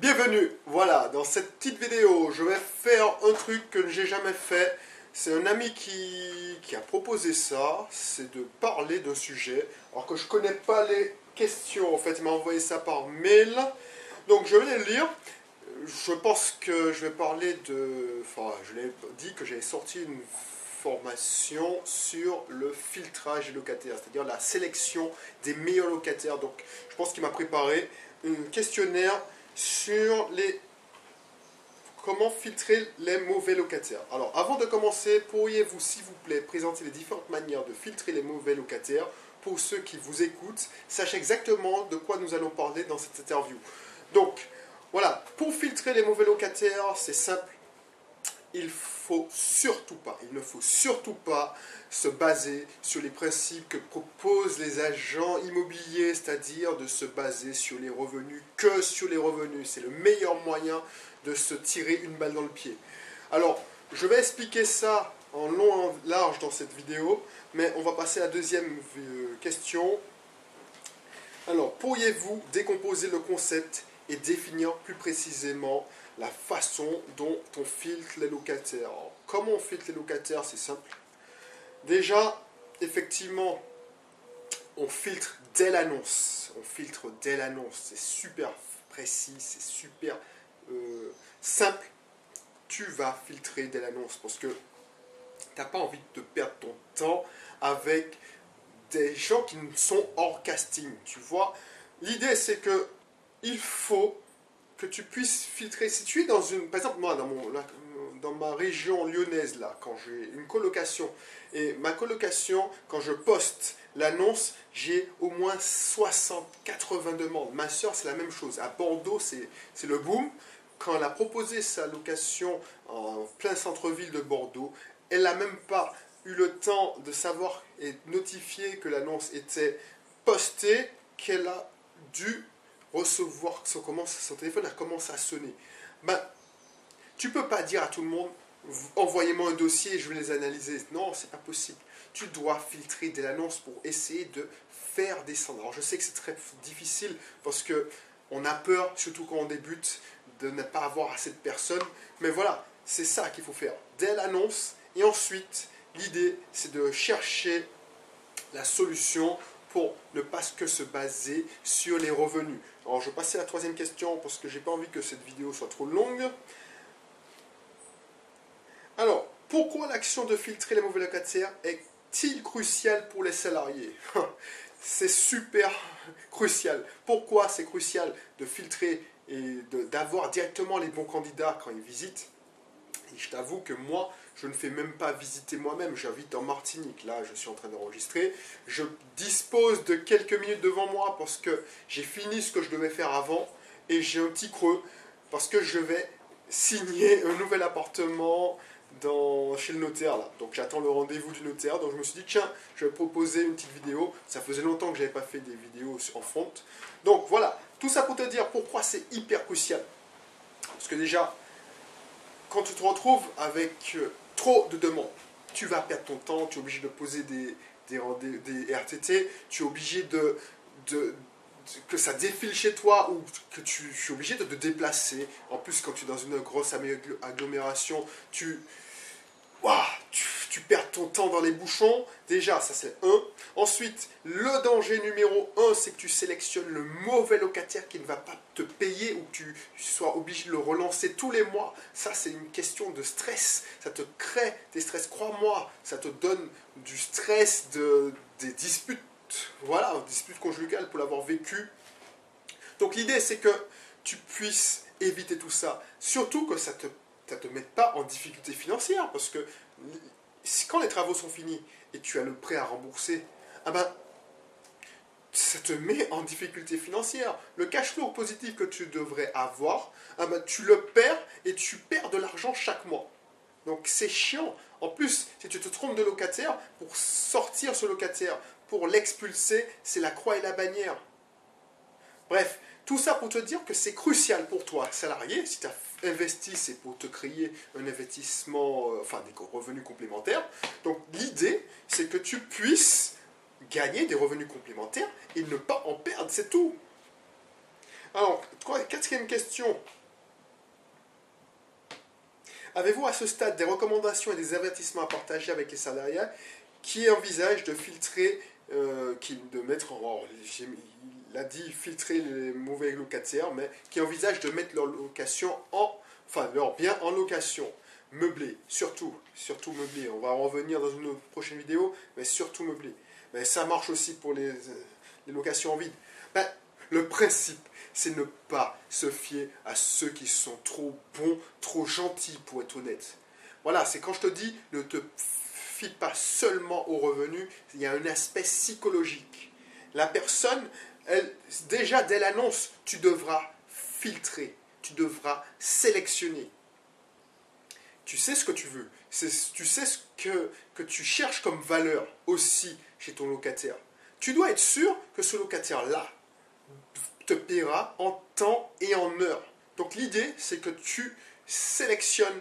Bienvenue, voilà, dans cette petite vidéo, je vais faire un truc que j'ai jamais fait. C'est un ami qui, a proposé ça, c'est de parler d'un sujet, alors que je connais pas les questions, en fait, il m'a envoyé ça par mail. Donc je vais les lire. Je pense que je vais parler de... Enfin, je l'ai dit que j'avais sorti une formation sur le filtrage des locataires, c'est-à-dire la sélection des meilleurs locataires. Donc je pense qu'il m'a préparé un questionnaire sur les comment filtrer les mauvais locataires. Alors, avant de commencer, pourriez-vous, s'il vous plaît, présenter les différentes manières de filtrer les mauvais locataires pour ceux qui vous écoutent, sachent exactement de quoi nous allons parler dans cette interview. Donc, voilà, pour filtrer les mauvais locataires, c'est simple. Il ne faut surtout pas se baser sur les principes que proposent les agents immobiliers, c'est-à-dire de se baser sur les revenus que sur les revenus. C'est le meilleur moyen de se tirer une balle dans le pied. Alors, je vais expliquer ça en long et en large dans cette vidéo, mais on va passer à la deuxième euh, question. Alors, pourriez-vous décomposer le concept et définir plus précisément la façon dont on filtre les locataires. comment on filtre les locataires C'est simple. Déjà, effectivement, on filtre dès l'annonce. On filtre dès l'annonce. C'est super précis, c'est super euh, simple. Tu vas filtrer dès l'annonce parce que tu n'as pas envie de perdre ton temps avec des gens qui sont hors casting. Tu vois, l'idée c'est que il faut que tu puisses filtrer. Si tu es dans une. Par exemple, moi, dans, mon, dans ma région lyonnaise, là, quand j'ai une colocation, et ma colocation, quand je poste l'annonce, j'ai au moins 60, 80 demandes. Ma soeur, c'est la même chose. À Bordeaux, c'est le boom. Quand elle a proposé sa location en plein centre-ville de Bordeaux, elle n'a même pas eu le temps de savoir et notifier que l'annonce était postée qu'elle a dû recevoir son, son téléphone a commencé à sonner. Ben, tu peux pas dire à tout le monde envoyez-moi un dossier je vais les analyser. Non, c'est pas possible. Tu dois filtrer dès l'annonce pour essayer de faire descendre. Alors je sais que c'est très difficile parce que on a peur, surtout quand on débute, de ne pas avoir assez de personnes. Mais voilà, c'est ça qu'il faut faire. Dès l'annonce et ensuite, l'idée c'est de chercher la solution pour ne pas que se baser sur les revenus. Alors je vais passer à la troisième question parce que j'ai pas envie que cette vidéo soit trop longue. Alors, pourquoi l'action de filtrer les mauvais locataires est-il cruciale pour les salariés? C'est super crucial. Pourquoi c'est crucial de filtrer et d'avoir directement les bons candidats quand ils visitent? Et je t'avoue que moi, je ne fais même pas visiter moi-même, j'habite en Martinique, là je suis en train d'enregistrer, je dispose de quelques minutes devant moi parce que j'ai fini ce que je devais faire avant et j'ai un petit creux parce que je vais signer un nouvel appartement dans, chez le notaire là. Donc j'attends le rendez-vous du notaire, donc je me suis dit tiens, je vais proposer une petite vidéo, ça faisait longtemps que je n'avais pas fait des vidéos en front. Donc voilà, tout ça pour te dire pourquoi c'est hyper crucial. Parce que déjà, quand tu te retrouves avec euh, trop de demandes. Tu vas perdre ton temps, tu es obligé de poser des, des, RTT, tu es obligé de, que ça défile chez toi ou que tu es obligé de te déplacer. En plus, quand tu es dans une grosse agglomération, tu, tu, perds ton temps dans les bouchons. Déjà, ça c'est un. Ensuite, le danger numéro un, c'est que tu sélectionnes le mauvais locataire qui ne va pas te payer ou que tu sois obligé de le relancer tous les mois. Ça, c'est une question de stress. Ça te crée des stress. Crois-moi, ça te donne du stress, de, des disputes. Voilà, disputes conjugales pour l'avoir vécu. Donc l'idée, c'est que tu puisses éviter tout ça. Surtout que ça te ça te met pas en difficulté financière, parce que quand les travaux sont finis et tu as le prêt à rembourser, ah ben, ça te met en difficulté financière. Le cash flow positif que tu devrais avoir, ah ben, tu le perds et tu perds de l'argent chaque mois. Donc c'est chiant. En plus, si tu te trompes de locataire, pour sortir ce locataire, pour l'expulser, c'est la croix et la bannière. Bref, tout ça pour te dire que c'est crucial pour toi, salarié, si tu as investi, c'est pour te créer un investissement, euh, enfin des revenus complémentaires. Donc l'idée, c'est que tu puisses gagner des revenus complémentaires et ne pas en perdre, c'est tout. Alors, quatrième question. Avez-vous à ce stade des recommandations et des avertissements à partager avec les salariés qui envisagent de filtrer, euh, de mettre en, il a dit filtrer les mauvais locataires, mais qui envisagent de mettre leur location en, enfin leur bien en location, meublé, surtout, surtout meublé. On va en revenir dans une prochaine vidéo, mais surtout meublé. Mais ça marche aussi pour les, les locations en vide. Ben, le principe, c'est ne pas se fier à ceux qui sont trop bons, trop gentils pour être honnête. Voilà, c'est quand je te dis ne te fie pas seulement aux revenus, il y a un aspect psychologique. La personne, elle, déjà dès l'annonce, tu devras filtrer, tu devras sélectionner. Tu sais ce que tu veux, tu sais ce que, que tu cherches comme valeur aussi chez ton locataire. Tu dois être sûr que ce locataire-là, te paiera en temps et en heure. Donc l'idée, c'est que tu sélectionnes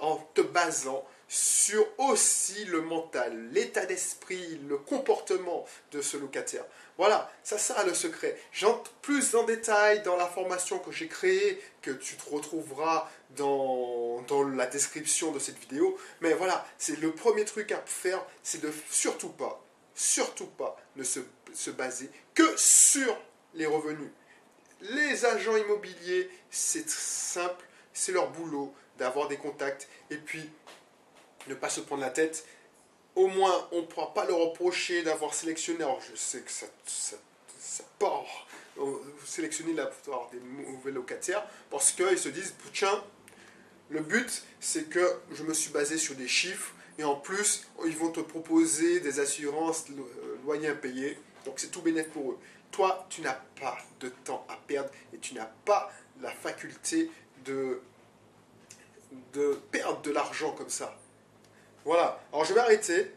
en te basant sur aussi le mental, l'état d'esprit, le comportement de ce locataire. Voilà, ça sera le secret. J'entre plus en détail dans la formation que j'ai créée, que tu te retrouveras dans, dans la description de cette vidéo. Mais voilà, c'est le premier truc à faire, c'est de surtout pas, surtout pas ne se, se baser que sur les revenus. Les agents immobiliers, c'est simple, c'est leur boulot d'avoir des contacts et puis ne pas se prendre la tête. Au moins, on ne pourra pas leur reprocher d'avoir sélectionné. Alors, je sais que ça, ça, ça part. Sélectionner la des mauvais locataires parce qu'ils se disent tiens, le but c'est que je me suis basé sur des chiffres et en plus, ils vont te proposer des assurances euh, loyers impayés. Donc, c'est tout bénéfice pour eux toi, tu n'as pas de temps à perdre et tu n'as pas la faculté de, de perdre de l'argent comme ça. Voilà. Alors je vais arrêter.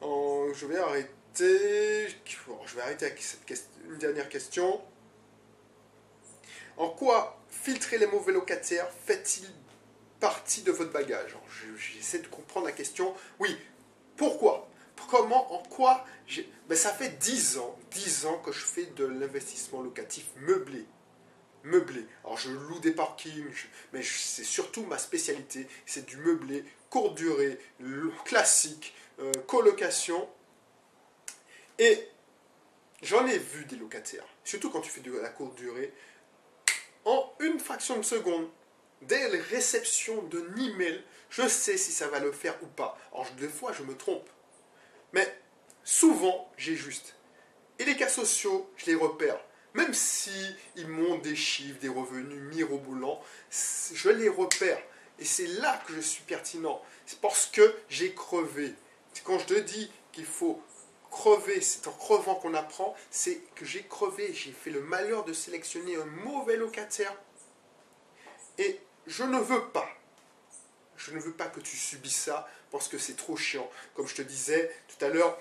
je vais arrêter. je vais arrêter avec cette une dernière question. En quoi filtrer les mauvais locataires fait-il partie de votre bagage? J'essaie de comprendre la question. Oui. Pourquoi? Comment, en quoi ben, Ça fait 10 ans, 10 ans que je fais de l'investissement locatif meublé. Meublé. Alors je loue des parkings, mais c'est surtout ma spécialité. C'est du meublé, courte durée, classique, euh, colocation. Et j'en ai vu des locataires, surtout quand tu fais de la courte durée, en une fraction de seconde, dès la réception d'un email, je sais si ça va le faire ou pas. Alors des fois, je me trompe. Mais souvent, j'ai juste. Et les cas sociaux, je les repère. Même si ils montent des chiffres, des revenus mirobolants, je les repère. Et c'est là que je suis pertinent. C'est parce que j'ai crevé. Quand je te dis qu'il faut crever, c'est en crevant qu'on apprend, c'est que j'ai crevé. J'ai fait le malheur de sélectionner un mauvais locataire. Et je ne veux pas je ne veux pas que tu subisses ça parce que c'est trop chiant. Comme je te disais tout à l'heure,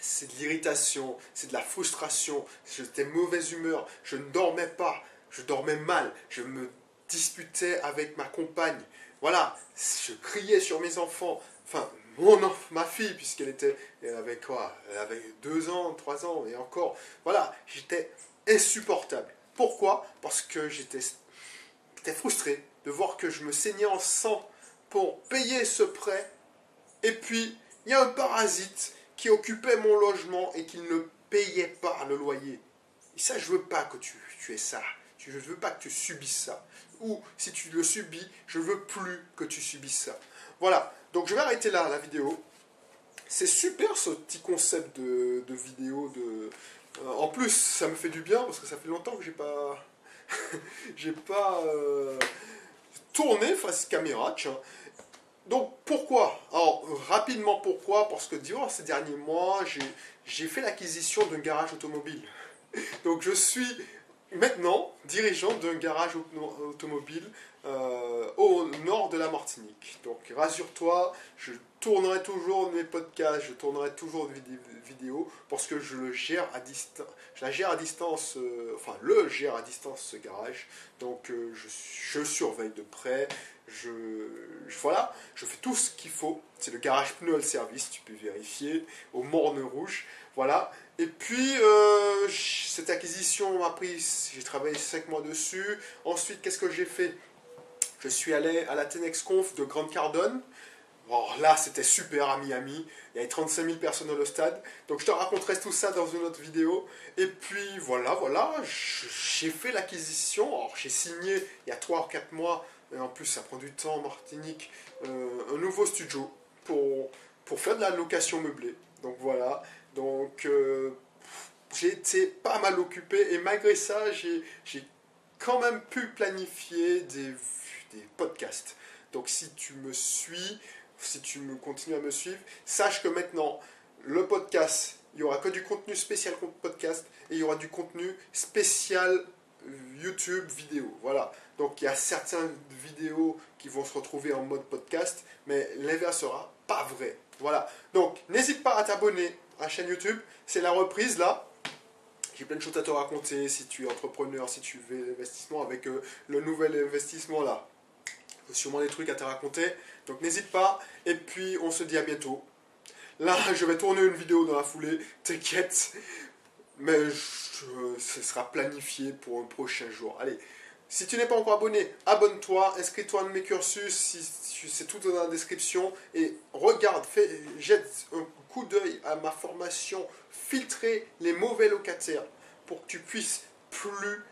c'est de l'irritation, c'est de la frustration, j'étais mauvaise humeur, je ne dormais pas, je dormais mal, je me disputais avec ma compagne. Voilà, je criais sur mes enfants, enfin mon ma fille, puisqu'elle était, elle avait quoi? Elle avait deux ans, trois ans, et encore. Voilà, j'étais insupportable. Pourquoi? Parce que j'étais frustré de voir que je me saignais en sang pour payer ce prêt. Et puis, il y a un parasite qui occupait mon logement et qui ne payait pas le loyer. Et ça, je veux pas que tu, tu aies ça. Je ne veux pas que tu subisses ça. Ou si tu le subis, je veux plus que tu subisses ça. Voilà. Donc je vais arrêter là la vidéo. C'est super ce petit concept de, vidéo. De, euh, en plus, ça me fait du bien parce que ça fait longtemps que j'ai pas, j'ai pas euh, tourné face caméra. Donc pourquoi? Alors rapidement pourquoi? Parce que durant ces derniers mois, j'ai fait l'acquisition d'un garage automobile. Donc je suis maintenant dirigeant d'un garage automobile euh, au nord de la Martinique. Donc rassure-toi, je tournerai toujours mes podcasts, je tournerai toujours des vidéos parce que je le gère à distance. Je la gère à distance, euh, enfin le gère à distance ce garage. Donc euh, je, surveille de près. Je, voilà, je fais tout ce qu'il faut. C'est le garage pneu service, tu peux vérifier au Morne Rouge. Voilà. Et puis euh, cette acquisition m'a pris, j'ai travaillé 5 mois dessus. Ensuite, qu'est-ce que j'ai fait? Je suis allé à la Tenexconf de Grande Cardone. Alors là, c'était super à Miami. Il y avait 35 000 personnes dans le stade. Donc je te raconterai tout ça dans une autre vidéo. Et puis voilà, voilà, j'ai fait l'acquisition. Alors j'ai signé il y a 3 ou 4 mois. Et en plus, ça prend du temps en Martinique. Euh, un nouveau studio pour, pour faire de la location meublée. Donc voilà. Donc euh, j'ai été pas mal occupé. Et malgré ça, j'ai quand même pu planifier des, des podcasts. Donc si tu me suis, si tu me continues à me suivre, sache que maintenant, le podcast, il n'y aura que du contenu spécial podcast et il y aura du contenu spécial euh, YouTube vidéo. Voilà. Donc il y a certaines vidéos qui vont se retrouver en mode podcast, mais l'inverse sera pas vrai. Voilà. Donc n'hésite pas à t'abonner à chaîne YouTube. C'est la reprise là. J'ai plein de choses à te raconter si tu es entrepreneur, si tu veux l'investissement avec euh, le nouvel investissement là sûrement des trucs à te raconter. Donc n'hésite pas. Et puis on se dit à bientôt. Là, je vais tourner une vidéo dans la foulée. T'inquiète. Mais ce sera planifié pour un prochain jour. Allez. Si tu n'es pas encore abonné, abonne-toi, inscris-toi à mes cursus, c'est tout dans la description, et regarde, fais, jette un coup d'œil à ma formation, filtrer les mauvais locataires, pour que tu puisses plus,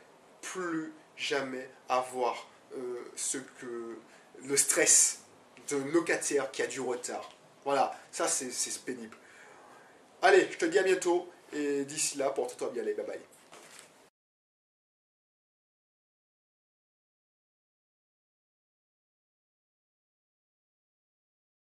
plus jamais avoir euh, ce que le stress d'un locataire qui a du retard. Voilà, ça c'est pénible. Allez, je te dis à bientôt et d'ici là, porte-toi bien, allez, bye bye.